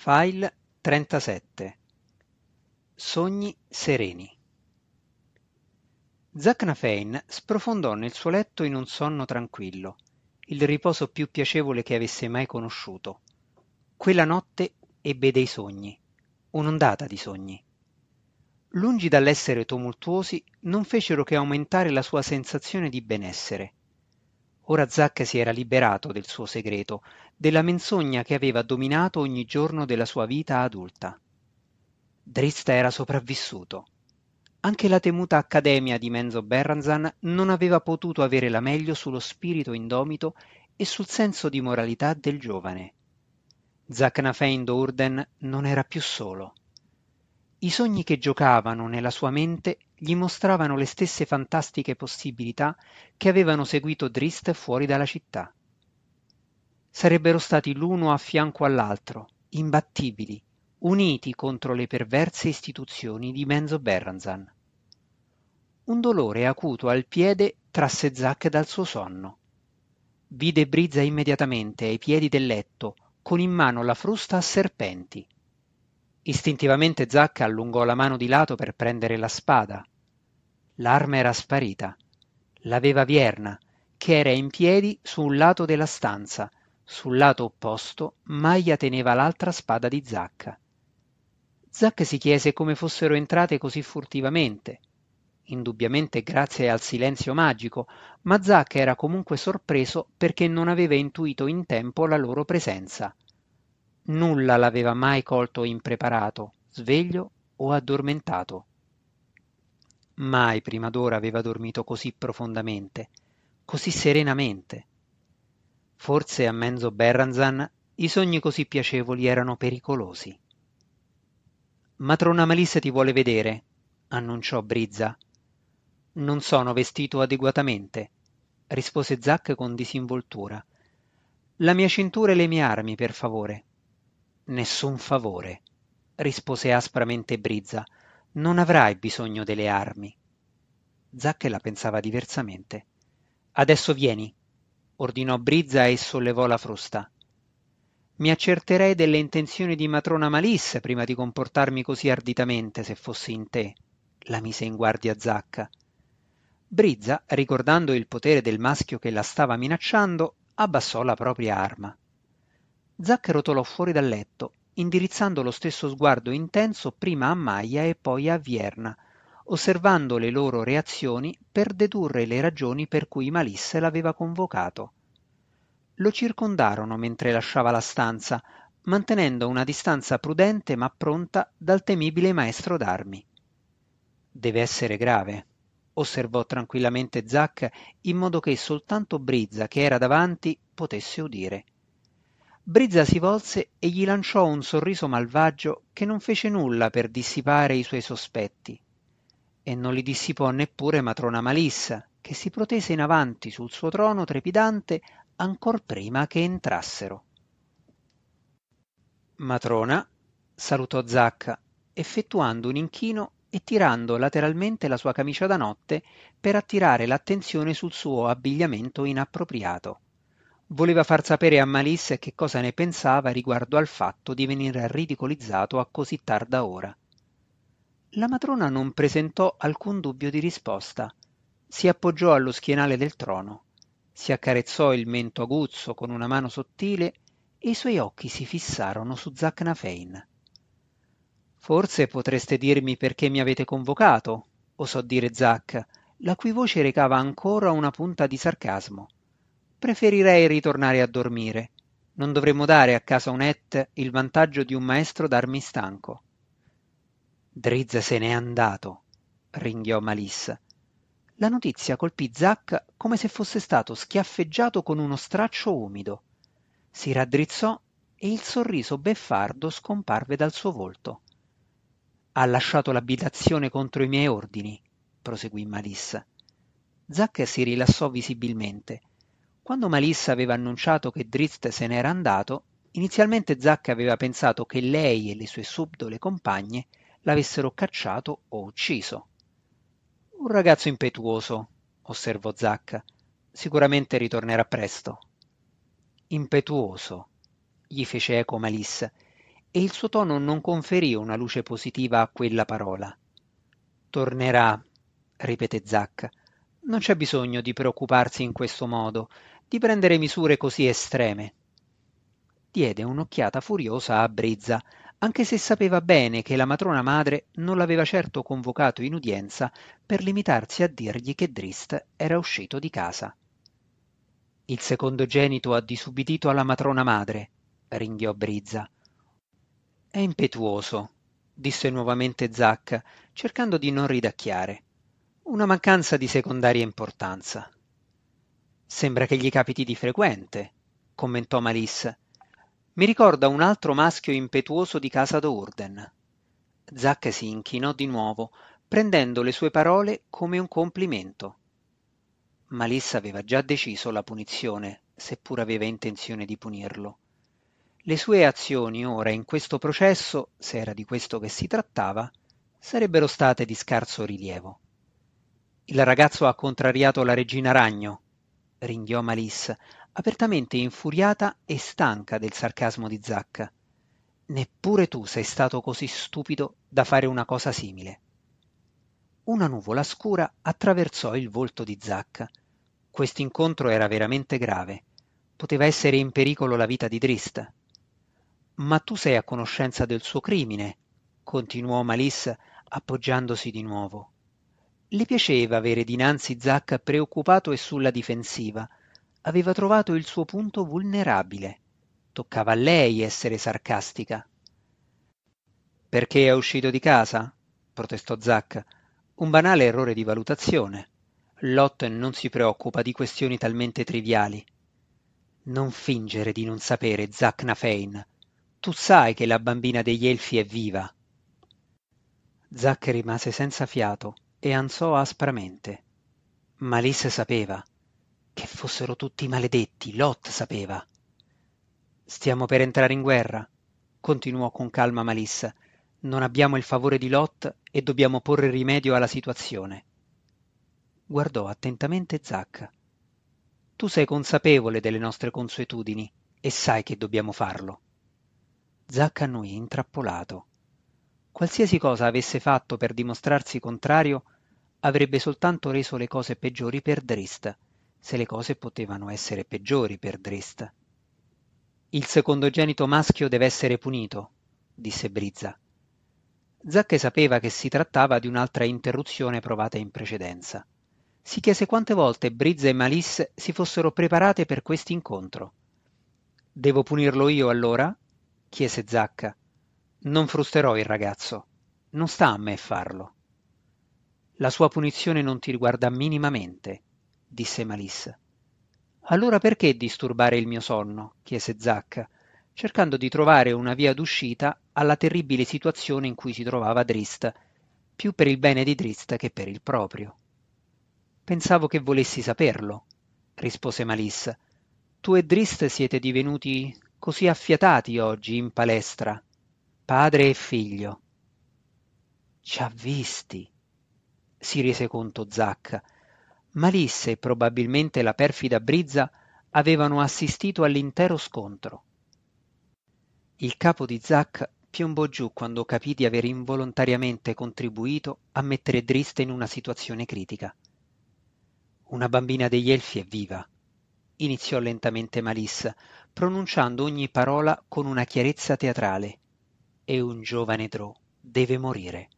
File 37 Sogni sereni Zacnafein sprofondò nel suo letto in un sonno tranquillo, il riposo più piacevole che avesse mai conosciuto. Quella notte ebbe dei sogni, un'ondata di sogni. Lungi dall'essere tumultuosi, non fecero che aumentare la sua sensazione di benessere. Ora Zac si era liberato del suo segreto, della menzogna che aveva dominato ogni giorno della sua vita adulta. Drista era sopravvissuto. Anche la temuta Accademia di Menzo Berranzan non aveva potuto avere la meglio sullo spirito indomito e sul senso di moralità del giovane. Zacnafein Dourden non era più solo. I sogni che giocavano nella sua mente gli mostravano le stesse fantastiche possibilità che avevano seguito Drist fuori dalla città. Sarebbero stati l'uno a fianco all'altro, imbattibili, uniti contro le perverse istituzioni di Menzo Berranzan. Un dolore acuto al piede trasse Zac dal suo sonno. Vide Brizza immediatamente ai piedi del letto, con in mano la frusta a serpenti. Istintivamente Zacca allungò la mano di lato per prendere la spada. L'arma era sparita. L'aveva Vierna, che era in piedi su un lato della stanza. Sul lato opposto Maia teneva l'altra spada di Zacca. Zac si chiese come fossero entrate così furtivamente. Indubbiamente grazie al silenzio magico, ma Zac era comunque sorpreso perché non aveva intuito in tempo la loro presenza. Nulla l'aveva mai colto impreparato, sveglio o addormentato. Mai prima d'ora aveva dormito così profondamente, così serenamente. Forse a Menzo Berranzan i sogni così piacevoli erano pericolosi. Matrona Malisse ti vuole vedere, annunciò Brizza. Non sono vestito adeguatamente, rispose Zac con disinvoltura. La mia cintura e le mie armi, per favore. Nessun favore, rispose aspramente Brizza. Non avrai bisogno delle armi. Zac la pensava diversamente. Adesso vieni, ordinò Brizza e sollevò la frusta. Mi accerterei delle intenzioni di matrona Malisse prima di comportarmi così arditamente se fossi in te, la mise in guardia Zacca. Brizza, ricordando il potere del maschio che la stava minacciando, abbassò la propria arma. Zac rotolò fuori dal letto, indirizzando lo stesso sguardo intenso prima a Maia e poi a Vierna, osservando le loro reazioni per dedurre le ragioni per cui Malisse l'aveva convocato. Lo circondarono mentre lasciava la stanza, mantenendo una distanza prudente ma pronta dal temibile maestro d'armi. Deve essere grave, osservò tranquillamente Zac in modo che soltanto Brizza, che era davanti, potesse udire. Brizza si volse e gli lanciò un sorriso malvagio che non fece nulla per dissipare i suoi sospetti. E non li dissipò neppure matrona Malissa, che si protese in avanti sul suo trono trepidante ancor prima che entrassero. Matrona, salutò Zacca, effettuando un inchino e tirando lateralmente la sua camicia da notte per attirare l'attenzione sul suo abbigliamento inappropriato. Voleva far sapere a Malisse che cosa ne pensava riguardo al fatto di venire ridicolizzato a così tarda ora. La matrona non presentò alcun dubbio di risposta. Si appoggiò allo schienale del trono, si accarezzò il mento aguzzo con una mano sottile e i suoi occhi si fissarono su Zacnafein. Forse potreste dirmi perché mi avete convocato, osò dire Zac, la cui voce recava ancora una punta di sarcasmo. Preferirei ritornare a dormire. Non dovremmo dare a casa Unet il vantaggio di un maestro d'armi stanco. Drizz se n'è andato, ringhiò Malissa. La notizia colpì Zac come se fosse stato schiaffeggiato con uno straccio umido. Si raddrizzò e il sorriso beffardo scomparve dal suo volto. Ha lasciato l'abitazione contro i miei ordini, proseguì Malissa. Zac si rilassò visibilmente. Quando Malissa aveva annunciato che Drizzt se n'era andato, inizialmente Zac aveva pensato che lei e le sue subdole compagne l'avessero cacciato o ucciso. Un ragazzo impetuoso, osservò Zac. Sicuramente ritornerà presto. Impetuoso, gli fece eco Malissa, e il suo tono non conferì una luce positiva a quella parola. Tornerà, ripeté Zac. Non c'è bisogno di preoccuparsi in questo modo, di prendere misure così estreme. Diede un'occhiata furiosa a Brizza, anche se sapeva bene che la matrona madre non l'aveva certo convocato in udienza per limitarsi a dirgli che Drist era uscito di casa. Il secondogenito ha disubbidito alla matrona madre, ringhiò Brizza. È impetuoso, disse nuovamente Zac, cercando di non ridacchiare. Una mancanza di secondaria importanza. Sembra che gli capiti di frequente, commentò Malisse. Mi ricorda un altro maschio impetuoso di casa d'Urden. Zac si inchinò di nuovo, prendendo le sue parole come un complimento. Malissa aveva già deciso la punizione, seppur aveva intenzione di punirlo. Le sue azioni ora in questo processo, se era di questo che si trattava, sarebbero state di scarso rilievo. Il ragazzo ha contrariato la regina Ragno, ringhiò Malissa, apertamente infuriata e stanca del sarcasmo di Zacca. Neppure tu sei stato così stupido da fare una cosa simile. Una nuvola scura attraversò il volto di Zacca. Quest'incontro era veramente grave. Poteva essere in pericolo la vita di Drist. Ma tu sei a conoscenza del suo crimine, continuò Malis appoggiandosi di nuovo. Le piaceva avere dinanzi Zac preoccupato e sulla difensiva. Aveva trovato il suo punto vulnerabile. Toccava a lei essere sarcastica. Perché è uscito di casa? protestò Zac. Un banale errore di valutazione. Lot non si preoccupa di questioni talmente triviali. Non fingere di non sapere, Zac Nafein. Tu sai che la bambina degli elfi è viva. Zac rimase senza fiato e ansò aspramente. Malisse sapeva. Che fossero tutti maledetti, Lot sapeva. Stiamo per entrare in guerra, continuò con calma Malissa. Non abbiamo il favore di Lot e dobbiamo porre rimedio alla situazione. Guardò attentamente Zac. Tu sei consapevole delle nostre consuetudini e sai che dobbiamo farlo. Zac annui intrappolato. Qualsiasi cosa avesse fatto per dimostrarsi contrario avrebbe soltanto reso le cose peggiori per Drist, se le cose potevano essere peggiori per Drist. Il secondogenito maschio deve essere punito, disse Brizza. Zacche sapeva che si trattava di un'altra interruzione provata in precedenza. Si chiese quante volte Brizza e Malisse si fossero preparate per quest'incontro. Devo punirlo io allora? chiese Zacca. Non frusterò il ragazzo. Non sta a me farlo. La sua punizione non ti riguarda minimamente, disse Malissa. Allora perché disturbare il mio sonno? chiese Zacca, cercando di trovare una via d'uscita alla terribile situazione in cui si trovava Drist, più per il bene di Drist che per il proprio. Pensavo che volessi saperlo, rispose Malissa. Tu e Drist siete divenuti così affiatati oggi in palestra, padre e figlio. Ci ha visti, si rese conto Zacca. Malisse e probabilmente la perfida Brizza avevano assistito all'intero scontro. Il capo di Zac piombò giù quando capì di aver involontariamente contribuito a mettere Drist in una situazione critica. Una bambina degli elfi è viva, iniziò lentamente Malissa, pronunciando ogni parola con una chiarezza teatrale. E un giovane Drò deve morire.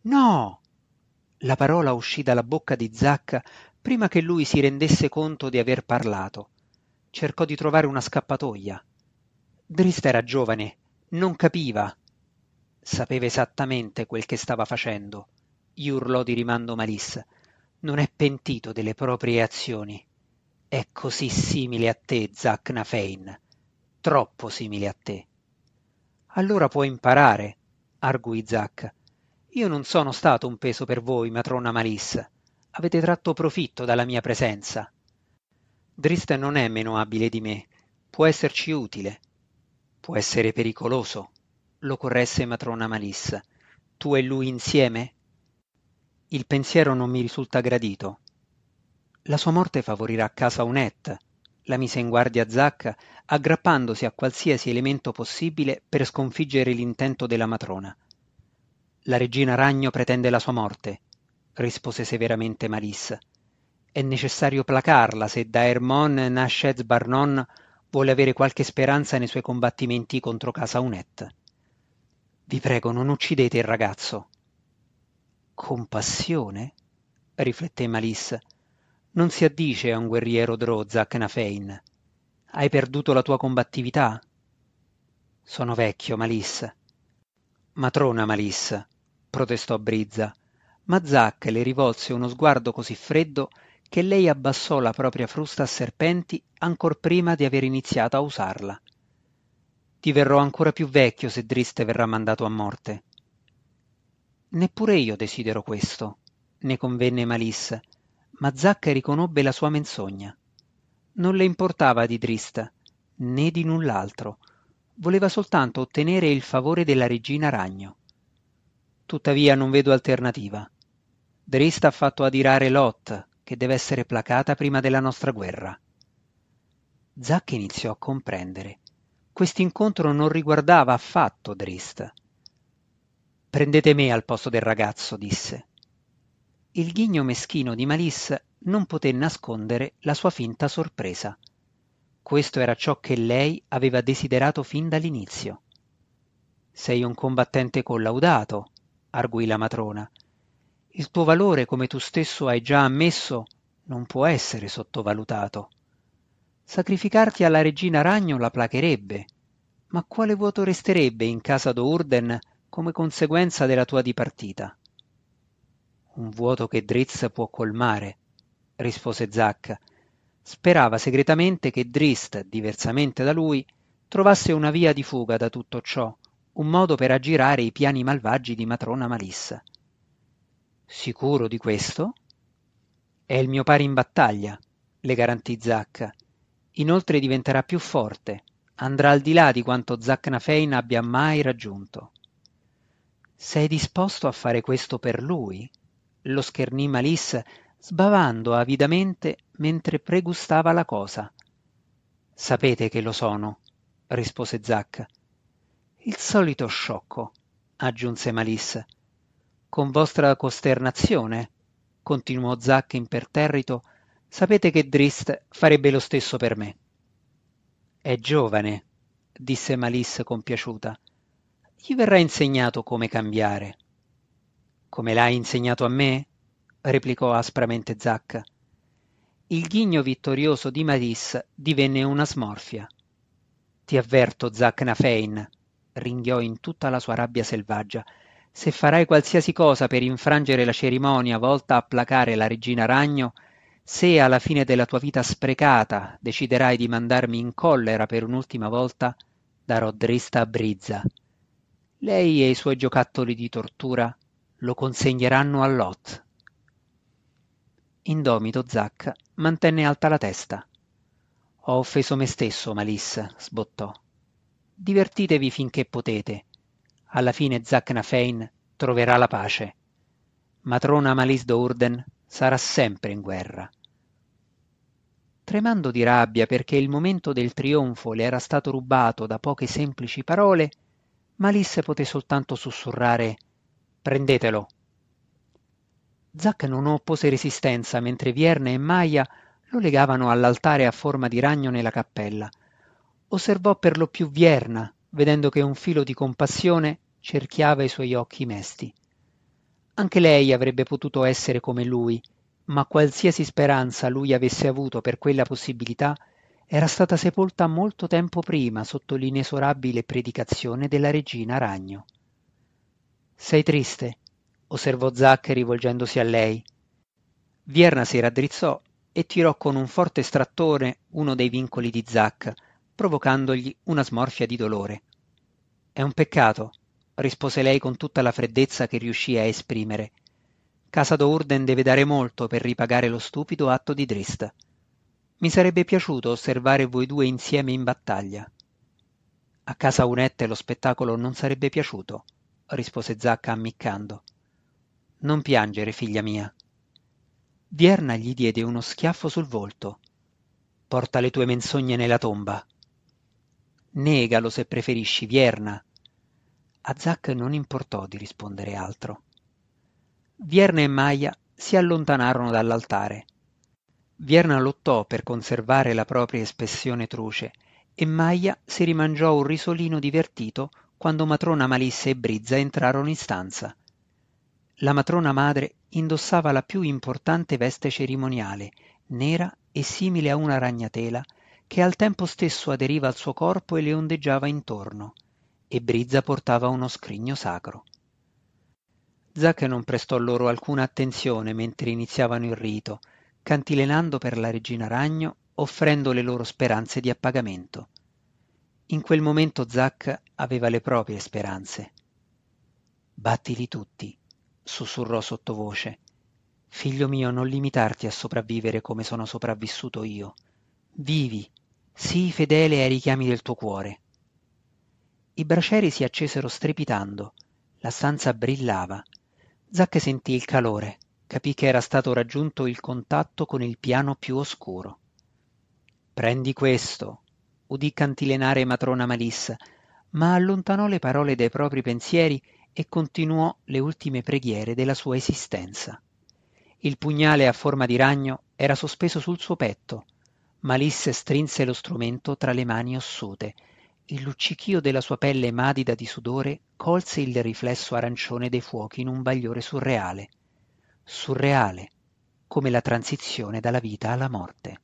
No! La parola uscì dalla bocca di Zacca prima che lui si rendesse conto di aver parlato. Cercò di trovare una scappatoia. Drist era giovane, non capiva. Sapeva esattamente quel che stava facendo. Gli urlò di rimando Malissa. Non è pentito delle proprie azioni. È così simile a te, Zac Nafein. Troppo simile a te. Allora puoi imparare, arguì Zac. Io non sono stato un peso per voi, matrona Malis. Avete tratto profitto dalla mia presenza. Drist non è meno abile di me. Può esserci utile. Può essere pericoloso, lo corresse matrona Malis. Tu e lui insieme? Il pensiero non mi risulta gradito. La sua morte favorirà casa Unet, la mise in guardia Zacca, aggrappandosi a qualsiasi elemento possibile per sconfiggere l'intento della matrona. La regina Ragno pretende la sua morte, rispose severamente Malissa. È necessario placarla se da Hermon Nashez Barnon vuole avere qualche speranza nei suoi combattimenti contro Casa Unet. Vi prego, non uccidete il ragazzo. Compassione? rifletté Malissa non si addice a un guerriero drò Zacnafein. Hai perduto la tua combattività? Sono vecchio, Malissa. Matrona Malissa, protestò Brizza, ma Zac le rivolse uno sguardo così freddo che lei abbassò la propria frusta a serpenti ancor prima di aver iniziato a usarla. Ti verrò ancora più vecchio se Driste verrà mandato a morte. Neppure io desidero questo, ne convenne Malissa, ma Zacca riconobbe la sua menzogna. Non le importava di Drista, né di null'altro. Voleva soltanto ottenere il favore della regina Ragno. Tuttavia non vedo alternativa. Drista ha fatto adirare Lot, che deve essere placata prima della nostra guerra. Zac iniziò a comprendere. Quest'incontro non riguardava affatto Drist. Prendete me al posto del ragazzo, disse il ghigno meschino di Malisse non poté nascondere la sua finta sorpresa. Questo era ciò che lei aveva desiderato fin dall'inizio. Sei un combattente collaudato, arguì la matrona. Il tuo valore, come tu stesso hai già ammesso, non può essere sottovalutato. Sacrificarti alla regina ragno la placherebbe, ma quale vuoto resterebbe in casa d'Urden come conseguenza della tua dipartita? Un vuoto che Drizzt può colmare, rispose Zacca. Sperava segretamente che Drist, diversamente da lui, trovasse una via di fuga da tutto ciò, un modo per aggirare i piani malvagi di matrona Malissa. Sicuro di questo? È il mio pari in battaglia, le garantì Zacca. Inoltre diventerà più forte, andrà al di là di quanto Zacnafein abbia mai raggiunto. Sei disposto a fare questo per lui? Lo schernì Malisse sbavando avidamente mentre pregustava la cosa. Sapete che lo sono, rispose Zacca. Il solito sciocco, aggiunse Malisse. Con vostra costernazione, continuò Zac imperterrito, sapete che Drist farebbe lo stesso per me. È giovane, disse Malisse compiaciuta. Gli verrà insegnato come cambiare. Come l'hai insegnato a me? replicò aspramente Zacca. Il ghigno vittorioso di Maris divenne una smorfia. Ti avverto, Zacnafein, ringhiò in tutta la sua rabbia selvaggia, se farai qualsiasi cosa per infrangere la cerimonia volta a placare la regina ragno, se alla fine della tua vita sprecata deciderai di mandarmi in collera per un'ultima volta, darò drista a Brizza. Lei e i suoi giocattoli di tortura lo consegneranno a Lot. Indomito Zac mantenne alta la testa. Ho offeso me stesso, Malissa, sbottò. Divertitevi finché potete. Alla fine Zacnafein troverà la pace. Matrona Malis d'Urden sarà sempre in guerra. Tremando di rabbia perché il momento del trionfo le era stato rubato da poche semplici parole, Malisse poté soltanto sussurrare Prendetelo. Zac non oppose resistenza mentre Vierna e Maia lo legavano all'altare a forma di ragno nella cappella. Osservò per lo più Vierna, vedendo che un filo di compassione cerchiava i suoi occhi mesti. Anche lei avrebbe potuto essere come lui, ma qualsiasi speranza lui avesse avuto per quella possibilità era stata sepolta molto tempo prima sotto l'inesorabile predicazione della regina Ragno. Sei triste? osservò Zac rivolgendosi a lei. Vierna si raddrizzò e tirò con un forte strattore uno dei vincoli di Zac, provocandogli una smorfia di dolore. È un peccato, rispose lei con tutta la freddezza che riuscì a esprimere. Casa d'Urden deve dare molto per ripagare lo stupido atto di Drist. Mi sarebbe piaciuto osservare voi due insieme in battaglia. A casa Unette lo spettacolo non sarebbe piaciuto rispose Zacca ammiccando. Non piangere, figlia mia. Vierna gli diede uno schiaffo sul volto. Porta le tue menzogne nella tomba. Negalo se preferisci, Vierna. A Zac non importò di rispondere altro. Vierna e Maia si allontanarono dall'altare. Vierna lottò per conservare la propria espressione truce e Maia si rimangiò un risolino divertito quando matrona Malissa e Brizza entrarono in stanza. La matrona madre indossava la più importante veste cerimoniale, nera e simile a una ragnatela, che al tempo stesso aderiva al suo corpo e le ondeggiava intorno, e Brizza portava uno scrigno sacro. Zac non prestò loro alcuna attenzione mentre iniziavano il rito, cantilenando per la regina ragno, offrendo le loro speranze di appagamento. In quel momento Zac aveva le proprie speranze. Battili tutti, sussurrò sottovoce. Figlio mio, non limitarti a sopravvivere come sono sopravvissuto io. Vivi, sii fedele ai richiami del tuo cuore. I bracieri si accesero strepitando, la stanza brillava. Zac sentì il calore, capì che era stato raggiunto il contatto con il piano più oscuro. Prendi questo, udì cantilenare matrona Malissa, ma allontanò le parole dai propri pensieri e continuò le ultime preghiere della sua esistenza. Il pugnale a forma di ragno era sospeso sul suo petto. Malisse strinse lo strumento tra le mani ossute. Il luccichio della sua pelle madida di sudore colse il riflesso arancione dei fuochi in un bagliore surreale. Surreale, come la transizione dalla vita alla morte.